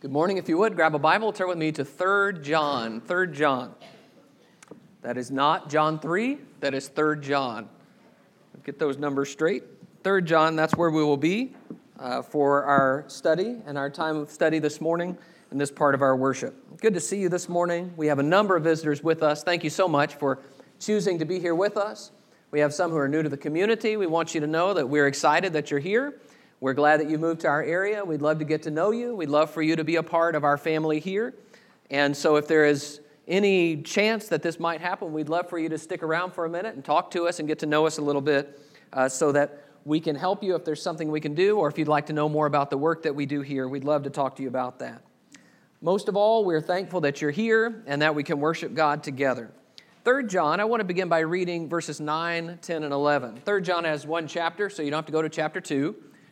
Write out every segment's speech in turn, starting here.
Good morning. If you would, grab a Bible, turn with me to 3 John. 3 John. That is not John 3, that is 3 John. Get those numbers straight. 3 John, that's where we will be uh, for our study and our time of study this morning and this part of our worship. Good to see you this morning. We have a number of visitors with us. Thank you so much for choosing to be here with us. We have some who are new to the community. We want you to know that we're excited that you're here we're glad that you moved to our area. We'd love to get to know you. We'd love for you to be a part of our family here. And so, if there is any chance that this might happen, we'd love for you to stick around for a minute and talk to us and get to know us a little bit uh, so that we can help you if there's something we can do, or if you'd like to know more about the work that we do here, we'd love to talk to you about that. Most of all, we're thankful that you're here and that we can worship God together. Third John, I want to begin by reading verses 9, 10, and 11. Third John has one chapter, so you don't have to go to chapter 2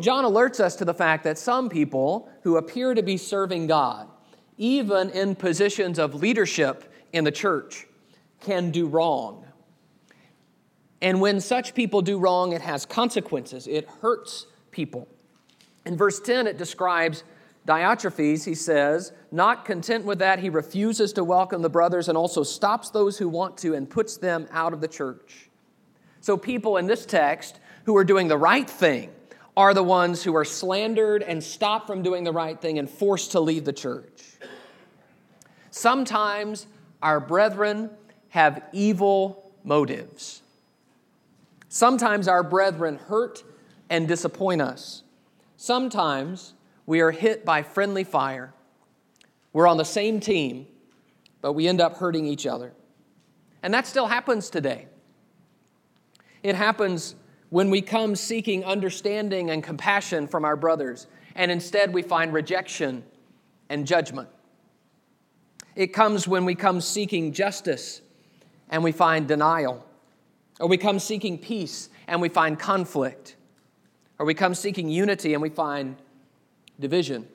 John alerts us to the fact that some people who appear to be serving God, even in positions of leadership in the church, can do wrong. And when such people do wrong, it has consequences, it hurts people. In verse 10, it describes Diotrephes, he says, not content with that, he refuses to welcome the brothers and also stops those who want to and puts them out of the church. So, people in this text who are doing the right thing, are the ones who are slandered and stopped from doing the right thing and forced to leave the church. Sometimes our brethren have evil motives. Sometimes our brethren hurt and disappoint us. Sometimes we are hit by friendly fire. We're on the same team, but we end up hurting each other. And that still happens today. It happens when we come seeking understanding and compassion from our brothers, and instead we find rejection and judgment. It comes when we come seeking justice and we find denial, or we come seeking peace and we find conflict, or we come seeking unity and we find division.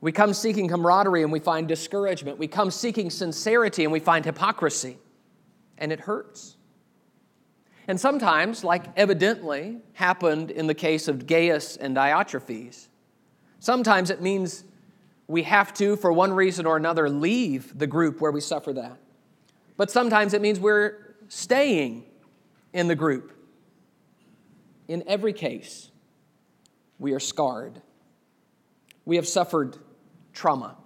We come seeking camaraderie and we find discouragement. We come seeking sincerity and we find hypocrisy, and it hurts. And sometimes, like evidently happened in the case of Gaius and Diotrephes, sometimes it means we have to, for one reason or another, leave the group where we suffer that. But sometimes it means we're staying in the group. In every case, we are scarred. We have suffered trauma.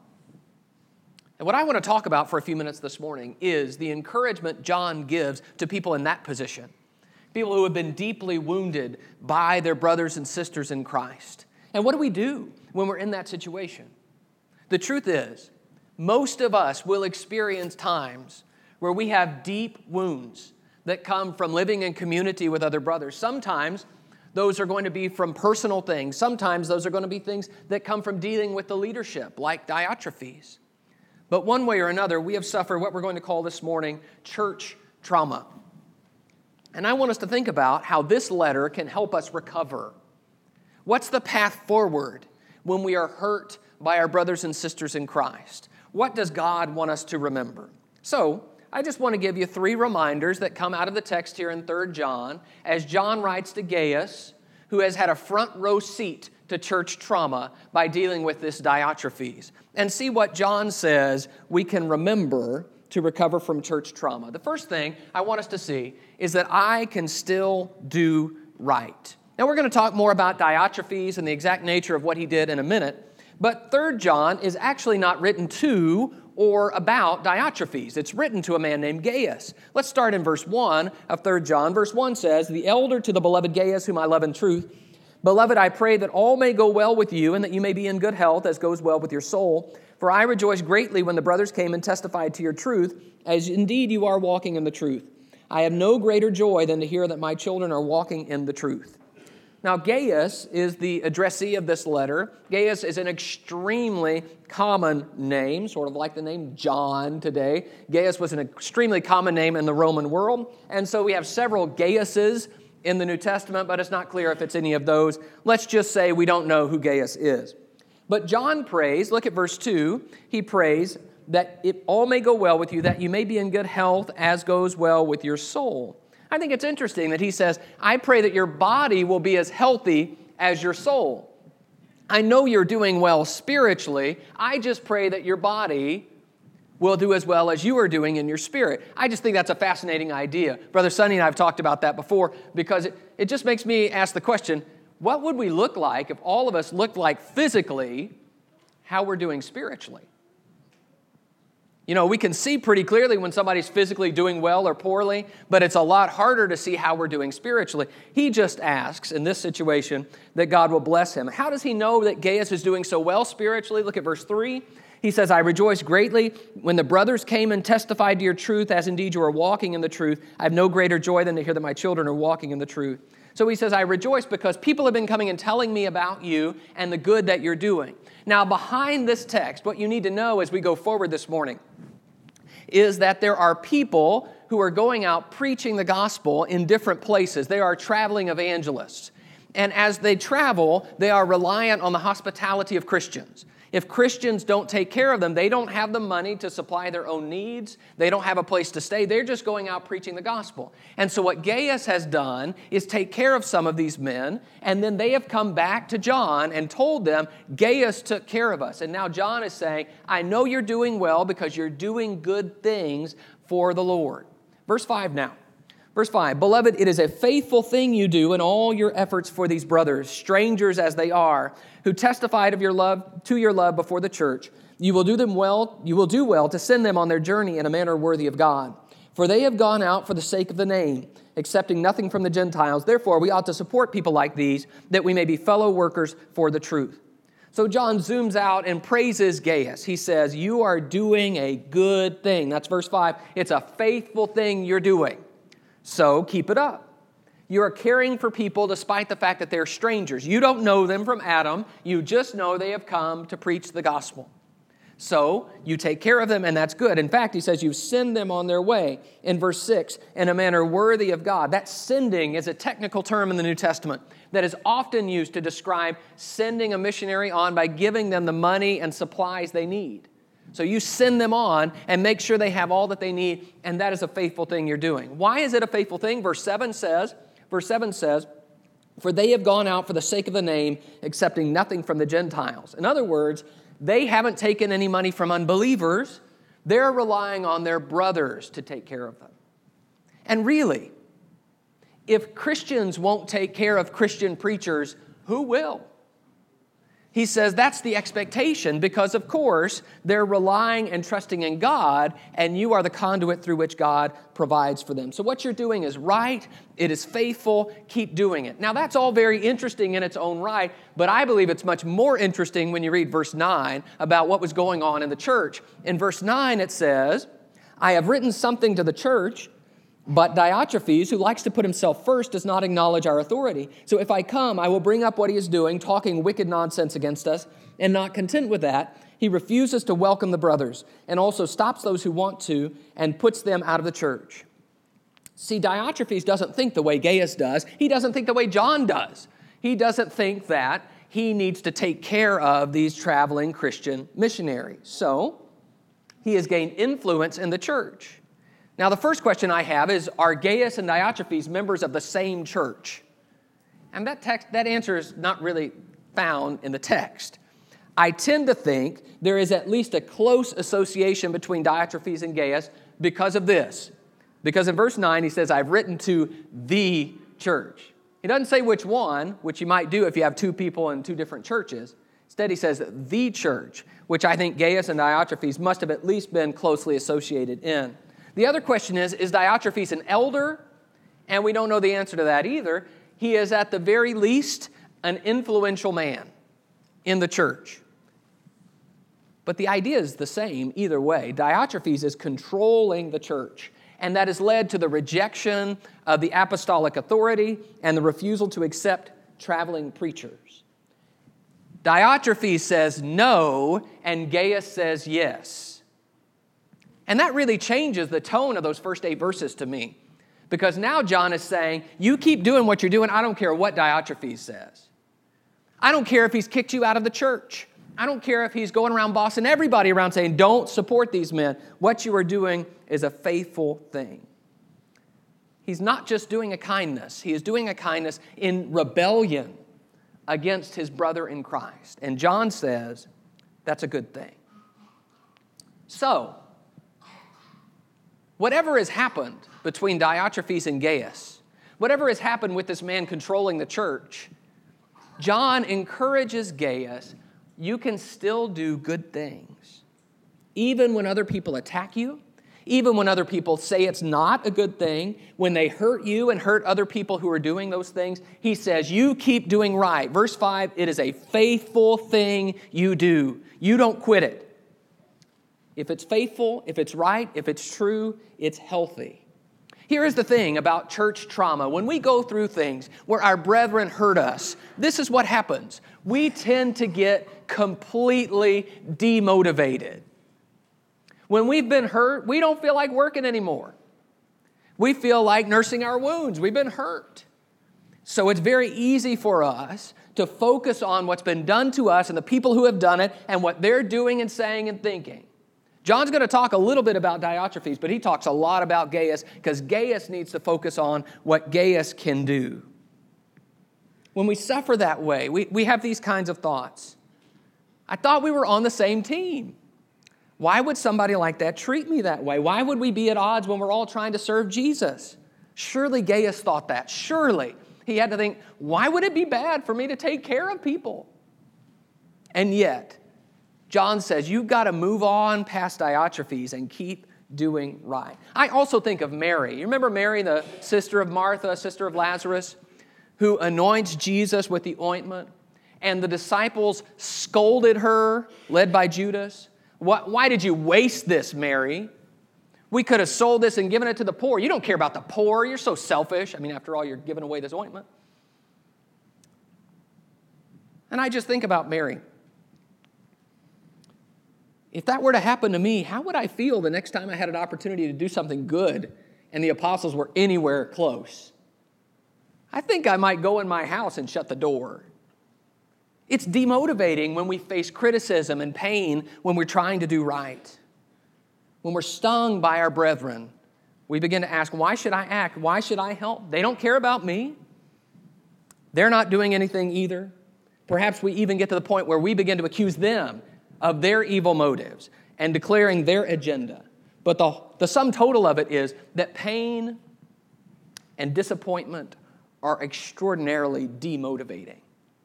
And what I want to talk about for a few minutes this morning is the encouragement John gives to people in that position people who have been deeply wounded by their brothers and sisters in Christ. And what do we do when we're in that situation? The truth is, most of us will experience times where we have deep wounds that come from living in community with other brothers. Sometimes those are going to be from personal things. Sometimes those are going to be things that come from dealing with the leadership, like Diotrephes. But one way or another, we have suffered what we're going to call this morning church trauma. And I want us to think about how this letter can help us recover. What's the path forward when we are hurt by our brothers and sisters in Christ? What does God want us to remember? So, I just want to give you three reminders that come out of the text here in 3 John as John writes to Gaius, who has had a front row seat to church trauma by dealing with this Diotrephes. And see what John says we can remember to recover from church trauma. The first thing I want us to see is that I can still do right. Now, we're going to talk more about Diotrephes and the exact nature of what he did in a minute, but 3rd John is actually not written to or about Diotrephes. It's written to a man named Gaius. Let's start in verse 1 of 3rd John. Verse 1 says, The elder to the beloved Gaius, whom I love in truth, Beloved, I pray that all may go well with you and that you may be in good health as goes well with your soul. For I rejoiced greatly when the brothers came and testified to your truth, as indeed you are walking in the truth. I have no greater joy than to hear that my children are walking in the truth. Now, Gaius is the addressee of this letter. Gaius is an extremely common name, sort of like the name John today. Gaius was an extremely common name in the Roman world, and so we have several Gaiuses in the New Testament, but it's not clear if it's any of those. Let's just say we don't know who Gaius is. But John prays, look at verse 2. He prays that it all may go well with you, that you may be in good health as goes well with your soul. I think it's interesting that he says, I pray that your body will be as healthy as your soul. I know you're doing well spiritually. I just pray that your body will do as well as you are doing in your spirit. I just think that's a fascinating idea. Brother Sonny and I have talked about that before because it, it just makes me ask the question what would we look like if all of us looked like physically how we're doing spiritually? You know, we can see pretty clearly when somebody's physically doing well or poorly, but it's a lot harder to see how we're doing spiritually. He just asks in this situation that God will bless him. How does he know that Gaius is doing so well spiritually? Look at verse 3. He says, I rejoice greatly when the brothers came and testified to your truth, as indeed you are walking in the truth. I have no greater joy than to hear that my children are walking in the truth. So he says, I rejoice because people have been coming and telling me about you and the good that you're doing. Now, behind this text, what you need to know as we go forward this morning is that there are people who are going out preaching the gospel in different places. They are traveling evangelists. And as they travel, they are reliant on the hospitality of Christians. If Christians don't take care of them, they don't have the money to supply their own needs. They don't have a place to stay. They're just going out preaching the gospel. And so, what Gaius has done is take care of some of these men, and then they have come back to John and told them, Gaius took care of us. And now John is saying, I know you're doing well because you're doing good things for the Lord. Verse 5 now. Verse 5 Beloved, it is a faithful thing you do in all your efforts for these brothers, strangers as they are, who testified of your love to your love before the church. You will do them well, you will do well to send them on their journey in a manner worthy of God. For they have gone out for the sake of the name, accepting nothing from the Gentiles. Therefore, we ought to support people like these, that we may be fellow workers for the truth. So John zooms out and praises Gaius. He says, You are doing a good thing. That's verse 5. It's a faithful thing you're doing. So keep it up. You are caring for people despite the fact that they're strangers. You don't know them from Adam, you just know they have come to preach the gospel. So you take care of them, and that's good. In fact, he says you send them on their way in verse 6 in a manner worthy of God. That sending is a technical term in the New Testament that is often used to describe sending a missionary on by giving them the money and supplies they need. So you send them on and make sure they have all that they need, and that is a faithful thing you're doing. Why is it a faithful thing? Verse 7 says, verse 7 says, For they have gone out for the sake of the name, accepting nothing from the Gentiles. In other words, they haven't taken any money from unbelievers. They're relying on their brothers to take care of them. And really, if Christians won't take care of Christian preachers, who will? He says that's the expectation because, of course, they're relying and trusting in God, and you are the conduit through which God provides for them. So, what you're doing is right, it is faithful, keep doing it. Now, that's all very interesting in its own right, but I believe it's much more interesting when you read verse 9 about what was going on in the church. In verse 9, it says, I have written something to the church but Diotrephes, who likes to put himself first, does not acknowledge our authority. So if I come, I will bring up what he is doing, talking wicked nonsense against us, and not content with that, he refuses to welcome the brothers and also stops those who want to and puts them out of the church. See, Diotrephes doesn't think the way Gaius does, he doesn't think the way John does. He doesn't think that he needs to take care of these traveling Christian missionaries. So, he has gained influence in the church. Now, the first question I have is Are Gaius and Diotrephes members of the same church? And that, text, that answer is not really found in the text. I tend to think there is at least a close association between Diotrephes and Gaius because of this. Because in verse 9, he says, I've written to the church. He doesn't say which one, which you might do if you have two people in two different churches. Instead, he says the church, which I think Gaius and Diotrephes must have at least been closely associated in. The other question is Is Diotrephes an elder? And we don't know the answer to that either. He is, at the very least, an influential man in the church. But the idea is the same either way. Diotrephes is controlling the church, and that has led to the rejection of the apostolic authority and the refusal to accept traveling preachers. Diotrephes says no, and Gaius says yes. And that really changes the tone of those first eight verses to me. Because now John is saying, You keep doing what you're doing. I don't care what Diotrephes says. I don't care if he's kicked you out of the church. I don't care if he's going around bossing everybody around saying, Don't support these men. What you are doing is a faithful thing. He's not just doing a kindness, he is doing a kindness in rebellion against his brother in Christ. And John says that's a good thing. So, whatever has happened between Diotrephes and Gaius, whatever has happened with this man controlling the church, John encourages Gaius you can still do good things. Even when other people attack you, even when other people say it's not a good thing, when they hurt you and hurt other people who are doing those things, he says, You keep doing right. Verse 5 it is a faithful thing you do. You don't quit it. If it's faithful, if it's right, if it's true, it's healthy. Here is the thing about church trauma. When we go through things where our brethren hurt us, this is what happens. We tend to get completely demotivated. When we've been hurt, we don't feel like working anymore. We feel like nursing our wounds. We've been hurt. So it's very easy for us to focus on what's been done to us and the people who have done it and what they're doing and saying and thinking. John's going to talk a little bit about Diotrephes, but he talks a lot about Gaius because Gaius needs to focus on what Gaius can do. When we suffer that way, we, we have these kinds of thoughts. I thought we were on the same team. Why would somebody like that treat me that way? Why would we be at odds when we're all trying to serve Jesus? Surely Gaius thought that. Surely. He had to think, why would it be bad for me to take care of people? And yet, John says, you've got to move on past Diotrephes and keep doing right. I also think of Mary. You remember Mary, the sister of Martha, sister of Lazarus, who anoints Jesus with the ointment? And the disciples scolded her, led by Judas. Why did you waste this, Mary? We could have sold this and given it to the poor. You don't care about the poor. You're so selfish. I mean, after all, you're giving away this ointment. And I just think about Mary. If that were to happen to me, how would I feel the next time I had an opportunity to do something good and the apostles were anywhere close? I think I might go in my house and shut the door it's demotivating when we face criticism and pain when we're trying to do right. When we're stung by our brethren, we begin to ask, why should I act? Why should I help? They don't care about me. They're not doing anything either. Perhaps we even get to the point where we begin to accuse them of their evil motives and declaring their agenda. But the, the sum total of it is that pain and disappointment are extraordinarily demotivating.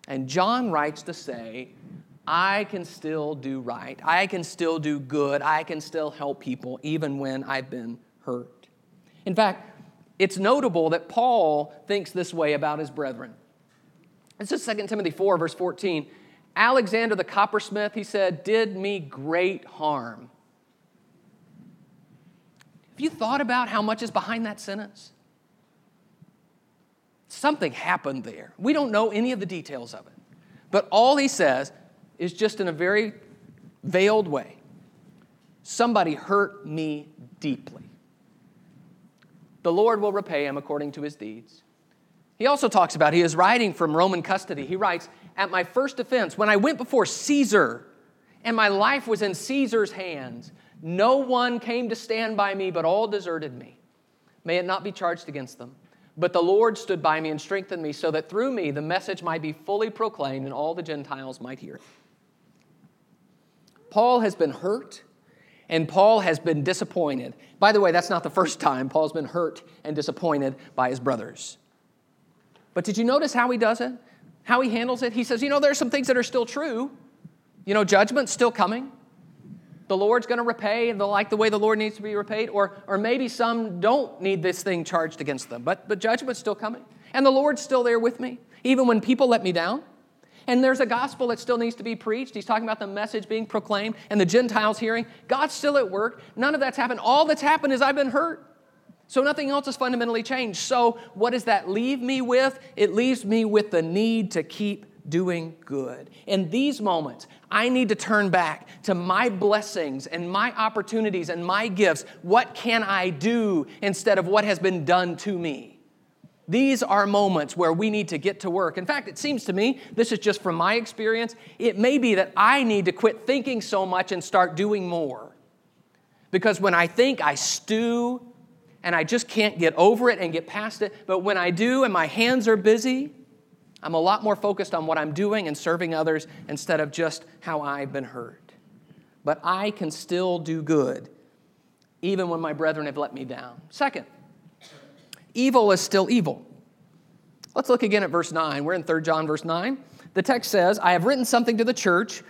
And John writes to say, I can still do right. I can still do good. I can still help people even when I've been hurt. In fact, it's notable that Paul thinks this way about his brethren. This is 2 Timothy 4, verse 14. Alexander the coppersmith, he said, did me great harm. Have you thought about how much is behind that sentence? Something happened there. We don't know any of the details of it. But all he says is just in a very veiled way somebody hurt me deeply. The Lord will repay him according to his deeds. He also talks about he is writing from Roman custody. He writes, At my first offense, when I went before Caesar and my life was in Caesar's hands, no one came to stand by me, but all deserted me. May it not be charged against them. But the Lord stood by me and strengthened me so that through me the message might be fully proclaimed and all the Gentiles might hear. Paul has been hurt and Paul has been disappointed. By the way, that's not the first time Paul's been hurt and disappointed by his brothers. But did you notice how he does it? How he handles it? He says, You know, there's some things that are still true. You know, judgment's still coming the Lord's going to repay and they'll like the way the Lord needs to be repaid, or, or maybe some don't need this thing charged against them, but, but judgment's still coming. And the Lord's still there with me, even when people let me down. And there's a gospel that still needs to be preached. He's talking about the message being proclaimed and the Gentiles hearing. God's still at work. None of that's happened. All that's happened is I've been hurt. So nothing else has fundamentally changed. So what does that leave me with? It leaves me with the need to keep doing good. In these moments, I need to turn back to my blessings and my opportunities and my gifts. What can I do instead of what has been done to me? These are moments where we need to get to work. In fact, it seems to me, this is just from my experience, it may be that I need to quit thinking so much and start doing more. Because when I think, I stew and I just can't get over it and get past it. But when I do and my hands are busy, I'm a lot more focused on what I'm doing and serving others instead of just how I've been hurt. But I can still do good even when my brethren have let me down. Second, evil is still evil. Let's look again at verse 9. We're in 3 John, verse 9. The text says, I have written something to the church,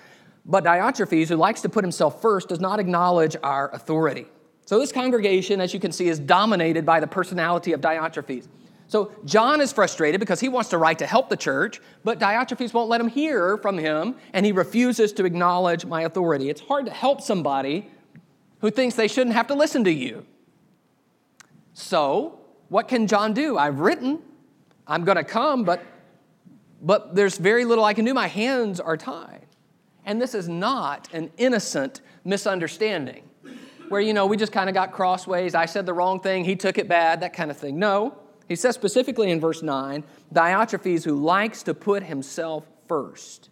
but Diotrephes, who likes to put himself first, does not acknowledge our authority. So, this congregation, as you can see, is dominated by the personality of Diotrephes. So, John is frustrated because he wants to write to help the church, but Diotrephes won't let him hear from him, and he refuses to acknowledge my authority. It's hard to help somebody who thinks they shouldn't have to listen to you. So, what can John do? I've written, I'm going to come, but, but there's very little I can do. My hands are tied. And this is not an innocent misunderstanding where, you know, we just kind of got crossways. I said the wrong thing, he took it bad, that kind of thing. No. He says specifically in verse 9 Diotrephes, who likes to put himself first.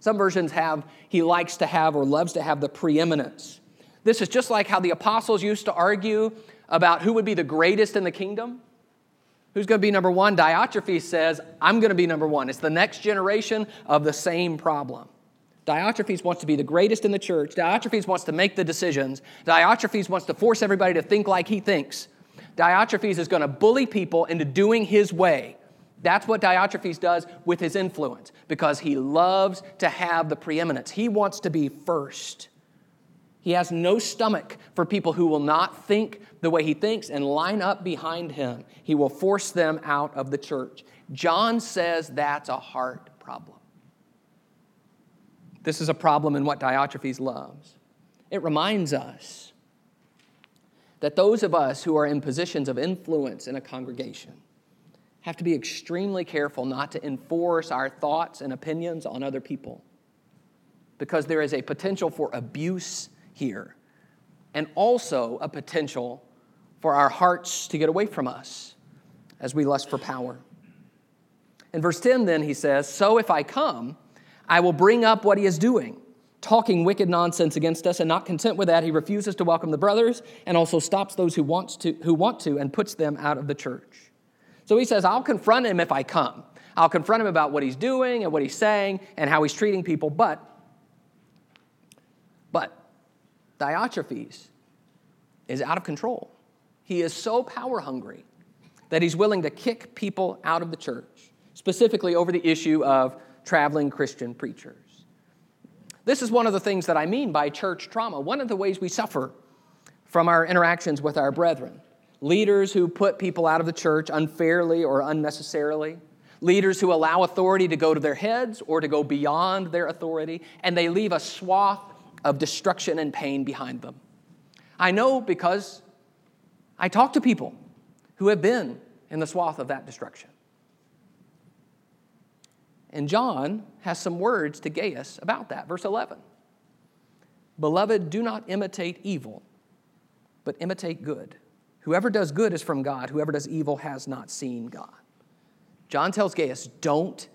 Some versions have he likes to have or loves to have the preeminence. This is just like how the apostles used to argue about who would be the greatest in the kingdom. Who's going to be number one? Diotrephes says, I'm going to be number one. It's the next generation of the same problem. Diotrephes wants to be the greatest in the church. Diotrephes wants to make the decisions. Diotrephes wants to force everybody to think like he thinks. Diotrephes is going to bully people into doing his way. That's what Diotrephes does with his influence because he loves to have the preeminence. He wants to be first. He has no stomach for people who will not think the way he thinks and line up behind him. He will force them out of the church. John says that's a heart problem. This is a problem in what Diotrephes loves. It reminds us that those of us who are in positions of influence in a congregation have to be extremely careful not to enforce our thoughts and opinions on other people because there is a potential for abuse here and also a potential for our hearts to get away from us as we lust for power. In verse 10, then, he says, So if I come, I will bring up what he is doing, talking wicked nonsense against us, and not content with that, he refuses to welcome the brothers and also stops those who, wants to, who want to and puts them out of the church. So he says, I'll confront him if I come. I'll confront him about what he's doing and what he's saying and how he's treating people, but, but, Diotrephes is out of control. He is so power hungry that he's willing to kick people out of the church, specifically over the issue of traveling Christian preachers. This is one of the things that I mean by church trauma. One of the ways we suffer from our interactions with our brethren. Leaders who put people out of the church unfairly or unnecessarily. Leaders who allow authority to go to their heads or to go beyond their authority, and they leave a swath of destruction and pain behind them. I know because I talk to people who have been in the swath of that destruction. And John has some words to Gaius about that. Verse 11 Beloved, do not imitate evil, but imitate good. Whoever does good is from God, whoever does evil has not seen God. John tells Gaius, don't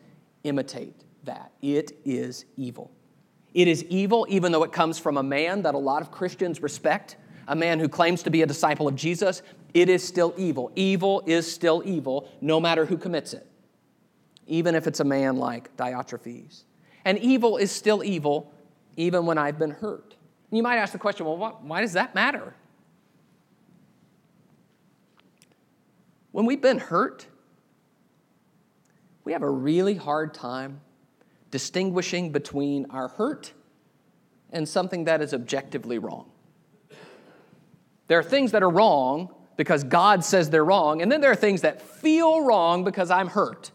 imitate that. It is evil. It is evil even though it comes from a man that a lot of Christians respect, a man who claims to be a disciple of Jesus. It is still evil. Evil is still evil, no matter who commits it even if it's a man like Diotrephes. And evil is still evil, even when I've been hurt. You might ask the question well, what, why does that matter? When we've been hurt, we have a really hard time distinguishing between our hurt and something that is objectively wrong. There are things that are wrong because God says they're wrong, and then there are things that feel wrong because I'm hurt.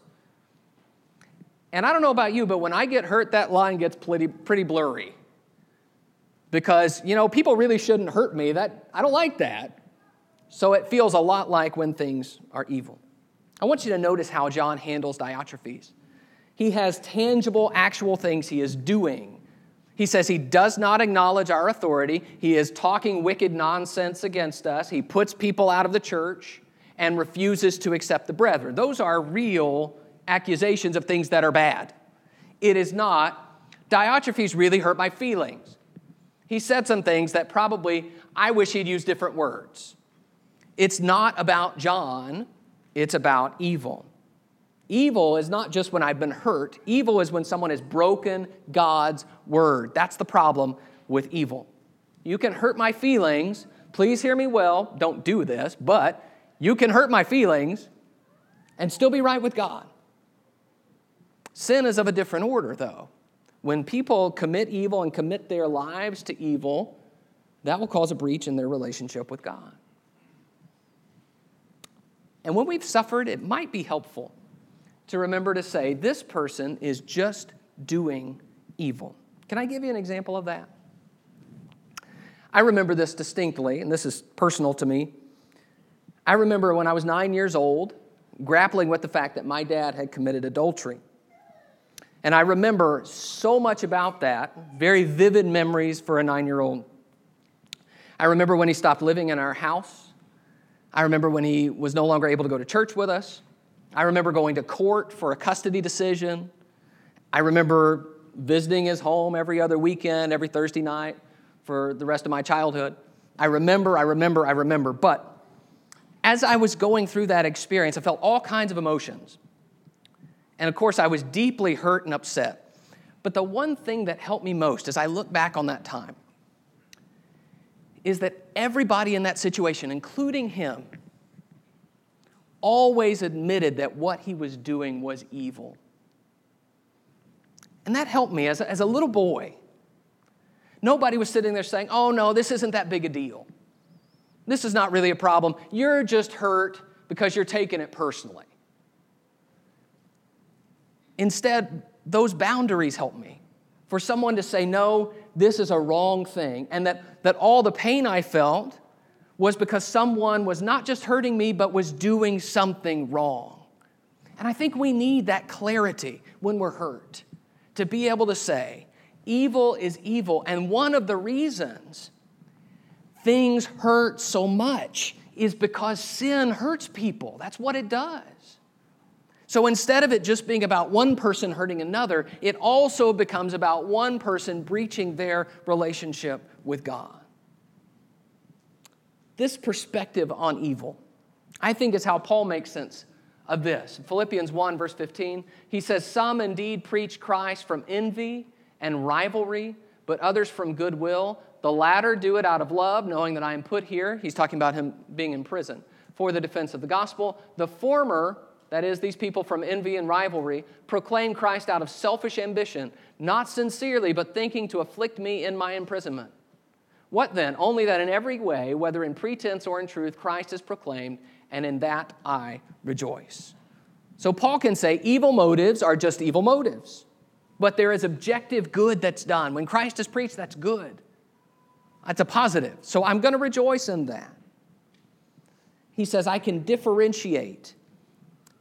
And I don't know about you, but when I get hurt, that line gets pretty, pretty blurry. Because, you know, people really shouldn't hurt me. That, I don't like that. So it feels a lot like when things are evil. I want you to notice how John handles Diotrephes. He has tangible, actual things he is doing. He says he does not acknowledge our authority. He is talking wicked nonsense against us. He puts people out of the church and refuses to accept the brethren. Those are real accusations of things that are bad. It is not, Diotrephes really hurt my feelings. He said some things that probably I wish he'd used different words. It's not about John, it's about evil. Evil is not just when I've been hurt, evil is when someone has broken God's word. That's the problem with evil. You can hurt my feelings. Please hear me well. Don't do this, but you can hurt my feelings and still be right with God. Sin is of a different order, though. When people commit evil and commit their lives to evil, that will cause a breach in their relationship with God. And when we've suffered, it might be helpful to remember to say, this person is just doing evil. Can I give you an example of that? I remember this distinctly, and this is personal to me. I remember when I was nine years old, grappling with the fact that my dad had committed adultery. And I remember so much about that, very vivid memories for a nine year old. I remember when he stopped living in our house. I remember when he was no longer able to go to church with us. I remember going to court for a custody decision. I remember visiting his home every other weekend, every Thursday night for the rest of my childhood. I remember, I remember, I remember. But as I was going through that experience, I felt all kinds of emotions. And of course, I was deeply hurt and upset. But the one thing that helped me most as I look back on that time is that everybody in that situation, including him, always admitted that what he was doing was evil. And that helped me as a, as a little boy. Nobody was sitting there saying, oh no, this isn't that big a deal. This is not really a problem. You're just hurt because you're taking it personally. Instead, those boundaries help me. For someone to say, no, this is a wrong thing, and that, that all the pain I felt was because someone was not just hurting me, but was doing something wrong. And I think we need that clarity when we're hurt to be able to say, evil is evil. And one of the reasons things hurt so much is because sin hurts people. That's what it does. So instead of it just being about one person hurting another, it also becomes about one person breaching their relationship with God. This perspective on evil, I think, is how Paul makes sense of this. Philippians 1, verse 15, he says, Some indeed preach Christ from envy and rivalry, but others from goodwill. The latter do it out of love, knowing that I am put here. He's talking about him being in prison for the defense of the gospel. The former, that is, these people from envy and rivalry, proclaim Christ out of selfish ambition, not sincerely, but thinking to afflict me in my imprisonment. What then? Only that in every way, whether in pretense or in truth, Christ is proclaimed, and in that I rejoice. So Paul can say evil motives are just evil motives, but there is objective good that's done. When Christ is preached, that's good. That's a positive. So I'm going to rejoice in that. He says, I can differentiate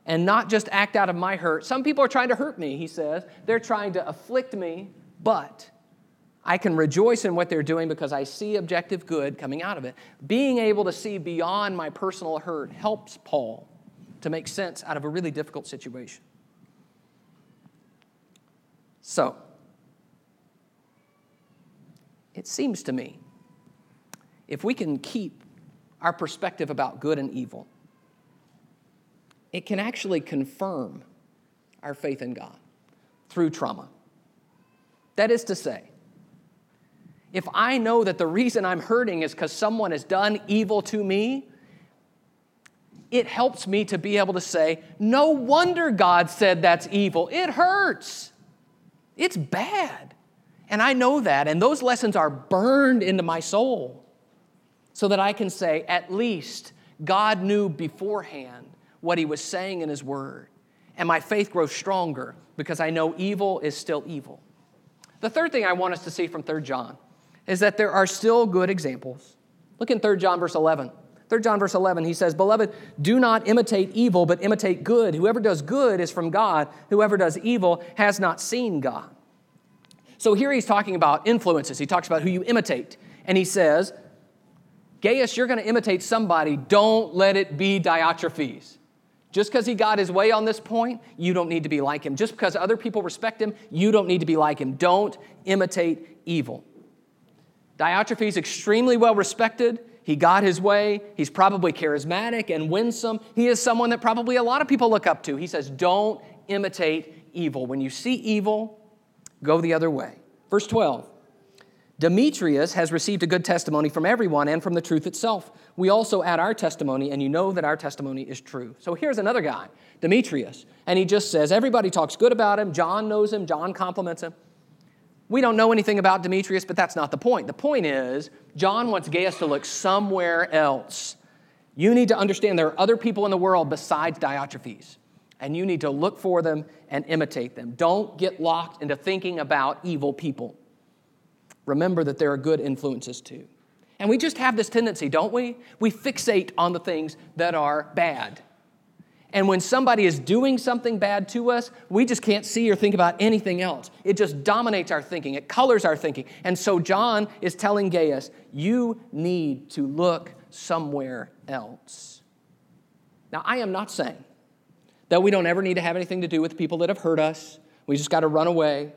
and not just act out of my hurt. Some people are trying to hurt me, he says. They're trying to afflict me, but I can rejoice in what they're doing because I see objective good coming out of it. Being able to see beyond my personal hurt helps Paul to make sense out of a really difficult situation. So, it seems to me if we can keep our perspective about good and evil, it can actually confirm our faith in God through trauma. That is to say, if I know that the reason I'm hurting is because someone has done evil to me, it helps me to be able to say, No wonder God said that's evil. It hurts. It's bad. And I know that. And those lessons are burned into my soul so that I can say, at least God knew beforehand what He was saying in His Word. And my faith grows stronger because I know evil is still evil. The third thing I want us to see from 3 John is that there are still good examples. Look in 3 John verse 11. 3 John verse 11, he says, Beloved, do not imitate evil, but imitate good. Whoever does good is from God. Whoever does evil has not seen God. So here he's talking about influences. He talks about who you imitate. And he says, Gaius, you're going to imitate somebody. Don't let it be Diotrephes. Just because he got his way on this point, you don't need to be like him. Just because other people respect him, you don't need to be like him. Don't imitate evil. Diotrephes is extremely well respected. He got his way. He's probably charismatic and winsome. He is someone that probably a lot of people look up to. He says, Don't imitate evil. When you see evil, go the other way. Verse 12 Demetrius has received a good testimony from everyone and from the truth itself. We also add our testimony, and you know that our testimony is true. So here's another guy, Demetrius, and he just says, Everybody talks good about him. John knows him, John compliments him. We don't know anything about Demetrius, but that's not the point. The point is, John wants Gaius to look somewhere else. You need to understand there are other people in the world besides Diotrephes, and you need to look for them and imitate them. Don't get locked into thinking about evil people. Remember that there are good influences too. And we just have this tendency, don't we? We fixate on the things that are bad. And when somebody is doing something bad to us, we just can't see or think about anything else. It just dominates our thinking, it colors our thinking. And so John is telling Gaius, you need to look somewhere else. Now, I am not saying that we don't ever need to have anything to do with people that have hurt us. We just got to run away.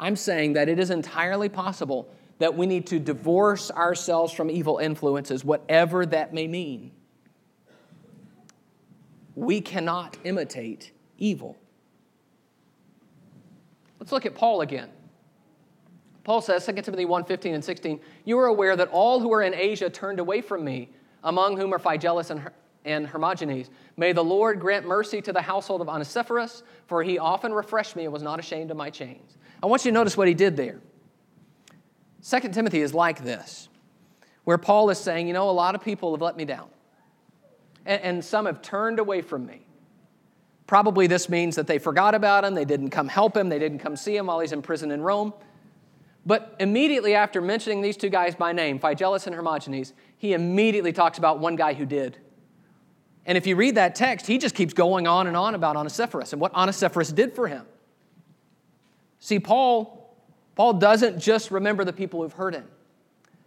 I'm saying that it is entirely possible that we need to divorce ourselves from evil influences, whatever that may mean we cannot imitate evil. Let's look at Paul again. Paul says, 2 Timothy 1 15 and 16, You are aware that all who are in Asia turned away from me, among whom are Phygelus and, Her- and Hermogenes. May the Lord grant mercy to the household of Onesiphorus, for he often refreshed me and was not ashamed of my chains. I want you to notice what he did there. 2 Timothy is like this, where Paul is saying, You know, a lot of people have let me down and, and some have turned away from me. Probably this means that they forgot about him, they didn't come help him, they didn't come see him while he's in prison in Rome. But immediately after mentioning these two guys by name, Phygelus and Hermogenes, he immediately talks about one guy who did. And if you read that text, he just keeps going on and on about Onesiphorus and what Onesiphorus did for him. See, Paul, Paul doesn't just remember the people who've hurt him.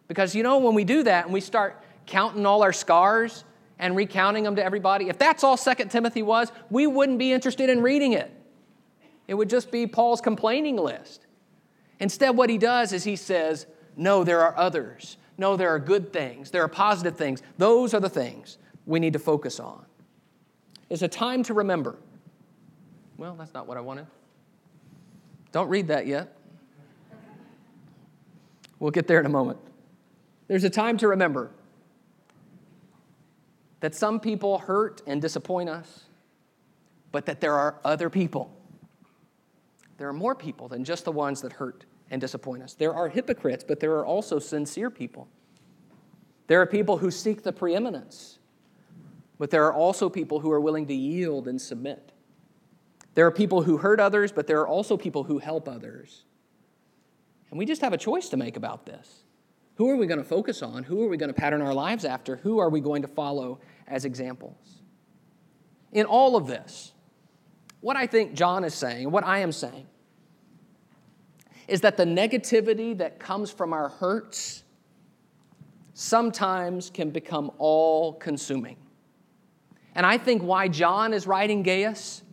Because you know, when we do that and we start counting all our scars and recounting them to everybody, if that's all Second Timothy was, we wouldn't be interested in reading it. It would just be Paul's complaining list. Instead, what he does is he says, No, there are others. No, there are good things. There are positive things. Those are the things we need to focus on. It's a time to remember. Well, that's not what I wanted. Don't read that yet. We'll get there in a moment. There's a time to remember that some people hurt and disappoint us, but that there are other people. There are more people than just the ones that hurt and disappoint us. There are hypocrites, but there are also sincere people. There are people who seek the preeminence, but there are also people who are willing to yield and submit. There are people who hurt others, but there are also people who help others. And we just have a choice to make about this. Who are we going to focus on? Who are we going to pattern our lives after? Who are we going to follow as examples. In all of this, what I think John is saying, what I am saying, is that the negativity that comes from our hurts sometimes can become all consuming. And I think why John is writing Gaius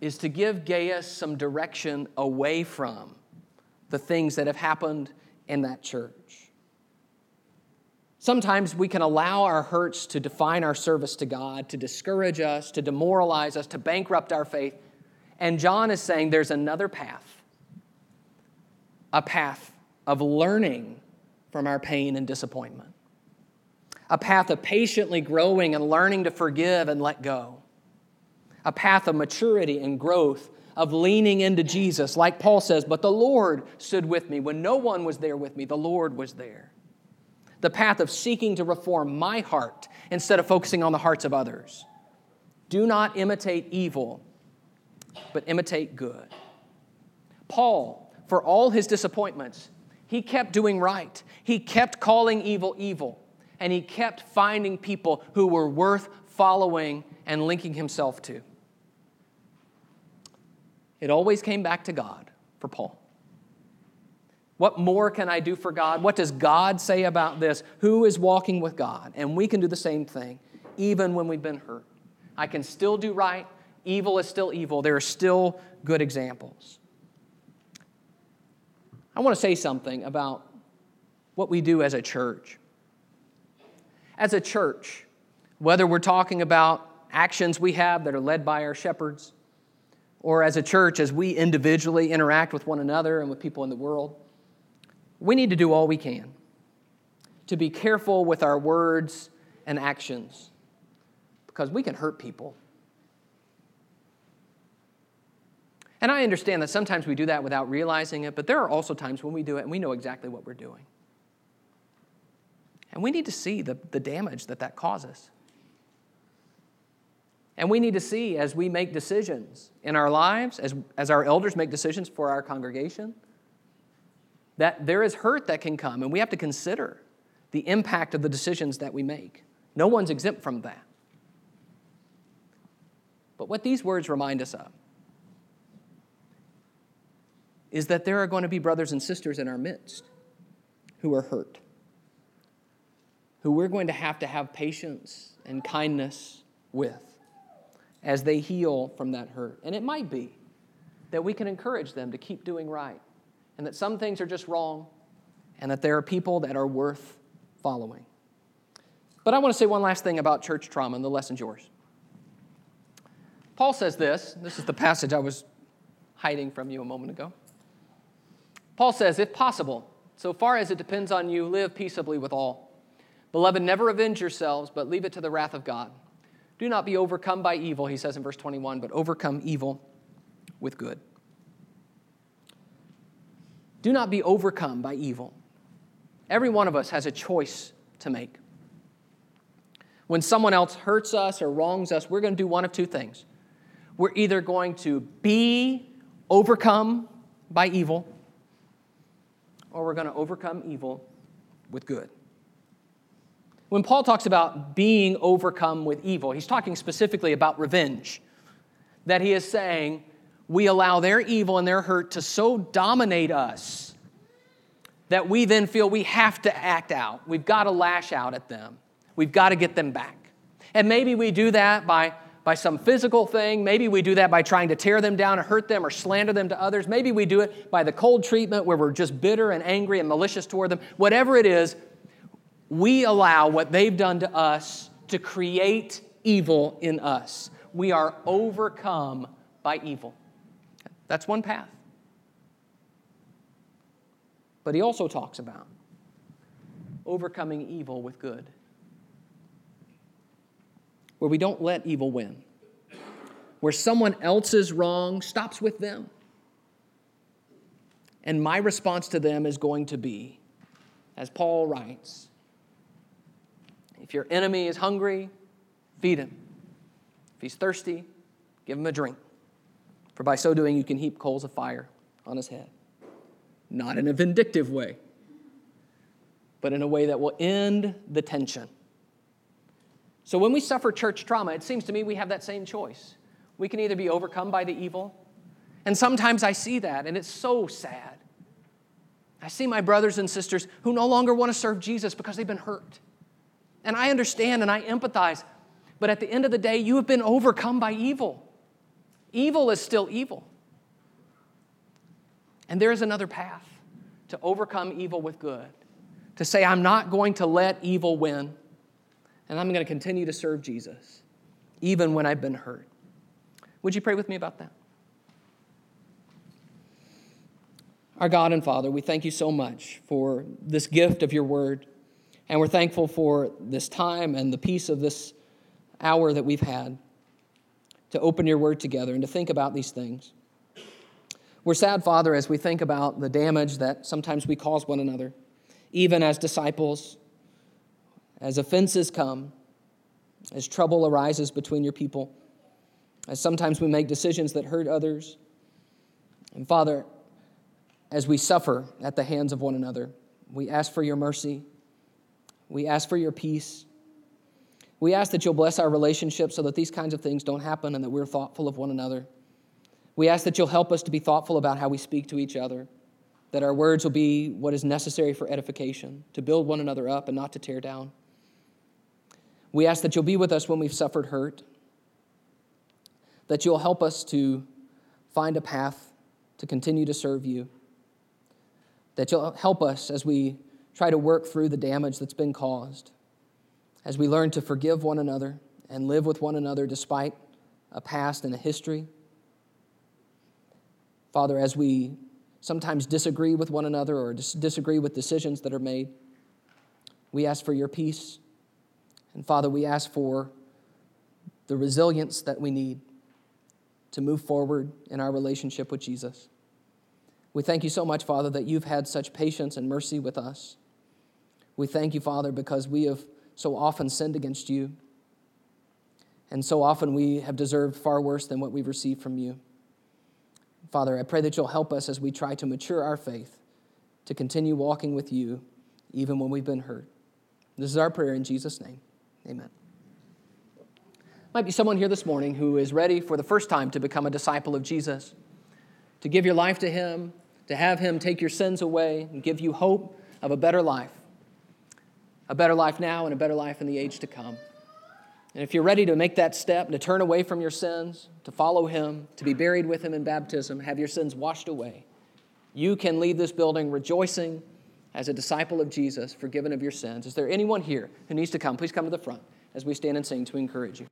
is to give Gaius some direction away from the things that have happened in that church. Sometimes we can allow our hurts to define our service to God, to discourage us, to demoralize us, to bankrupt our faith. And John is saying there's another path a path of learning from our pain and disappointment, a path of patiently growing and learning to forgive and let go, a path of maturity and growth. Of leaning into Jesus, like Paul says, but the Lord stood with me. When no one was there with me, the Lord was there the path of seeking to reform my heart instead of focusing on the hearts of others. Do not imitate evil, but imitate good. Paul, for all his disappointments, he kept doing right. He kept calling evil evil. and he kept finding people who were worth following and linking himself to. It always came back to God for Paul. What more can I do for God? What does God say about this? Who is walking with God? And we can do the same thing, even when we've been hurt. I can still do right. Evil is still evil. There are still good examples. I want to say something about what we do as a church. As a church, whether we're talking about actions we have that are led by our shepherds, or as a church, as we individually interact with one another and with people in the world, we need to do all we can to be careful with our words and actions because we can hurt people. And I understand that sometimes we do that without realizing it, but there are also times when we do it and we know exactly what we're doing. And we need to see the, the damage that that causes. And we need to see as we make decisions in our lives, as, as our elders make decisions for our congregation, that there is hurt that can come, and we have to consider the impact of the decisions that we make. No one's exempt from that. But what these words remind us of is that there are going to be brothers and sisters in our midst who are hurt, who we're going to have to have patience and kindness with as they heal from that hurt. And it might be that we can encourage them to keep doing right, and that some things are just wrong, and that there are people that are worth following. But I want to say one last thing about church trauma, and the lesson's yours. Paul says this this is the passage I was hiding from you a moment ago. Paul says, if possible, so far as it depends on you, live peaceably with all. Beloved, never avenge yourselves, but leave it to the wrath of God. Do not be overcome by evil, he says in verse 21, but overcome evil with good. Do not be overcome by evil. Every one of us has a choice to make. When someone else hurts us or wrongs us, we're going to do one of two things. We're either going to be overcome by evil, or we're going to overcome evil with good. When Paul talks about being overcome with evil, he's talking specifically about revenge. That he is saying, we allow their evil and their hurt to so dominate us that we then feel we have to act out. We've got to lash out at them. We've got to get them back. And maybe we do that by, by some physical thing. Maybe we do that by trying to tear them down or hurt them or slander them to others. Maybe we do it by the cold treatment where we're just bitter and angry and malicious toward them. Whatever it is, we allow what they've done to us to create evil in us. We are overcome by evil. That's one path. But he also talks about overcoming evil with good, where we don't let evil win, where someone else's wrong stops with them. And my response to them is going to be, as Paul writes, if your enemy is hungry, feed him. If he's thirsty, give him a drink. For by so doing, you can heap coals of fire on his head. Not in a vindictive way, but in a way that will end the tension. So when we suffer church trauma, it seems to me we have that same choice. We can either be overcome by the evil, and sometimes I see that, and it's so sad. I see my brothers and sisters who no longer want to serve Jesus because they've been hurt. And I understand and I empathize. But at the end of the day, you have been overcome by evil. Evil is still evil. And there is another path to overcome evil with good, to say, I'm not going to let evil win, and I'm going to continue to serve Jesus, even when I've been hurt. Would you pray with me about that? Our God and Father, we thank you so much for this gift of your word. And we're thankful for this time and the peace of this hour that we've had to open your word together and to think about these things. We're sad, Father, as we think about the damage that sometimes we cause one another, even as disciples, as offenses come, as trouble arises between your people, as sometimes we make decisions that hurt others. And Father, as we suffer at the hands of one another, we ask for your mercy We ask for your peace. We ask that you'll bless our relationships so that these kinds of things don't happen and that we're thoughtful of one another. We ask that you'll help us to be thoughtful about how we speak to each other, that our words will be what is necessary for edification, to build one another up and not to tear down. We ask that you'll be with us when we've suffered hurt, that you'll help us to find a path to continue to serve you, that you'll help us as we try to work through the damage that's been caused as we learn to forgive one another and live with one another despite a past and a history. Father, as we sometimes disagree with one another or dis- disagree with decisions that are made, we ask for your peace. And Father, we ask for the resilience that we need to move forward in our relationship with Jesus. We thank you so much, Father, that you've had such patience and mercy with us. We thank you, Father, because we have so often sinned against you. And so often we have deserved far worse than what we've received from you. Father, I pray that you'll help us as we try to mature our faith to continue walking with you even when we've been hurt. This is our prayer in Jesus' name. Amen. Might be someone here this morning who is ready for the first time to become a disciple of Jesus, to give your life to Him, to have Him take your sins away and give you hope of a better life a better life now and a better life in the age to come. And if you're ready to make that step, to turn away from your sins, to follow Him, to be buried with Him in baptism, have your sins washed away, you can leave this building rejoicing as a disciple of Jesus, forgiven of your sins. Is there anyone here who needs to come? Please come to the front as we stand and sing to encourage you.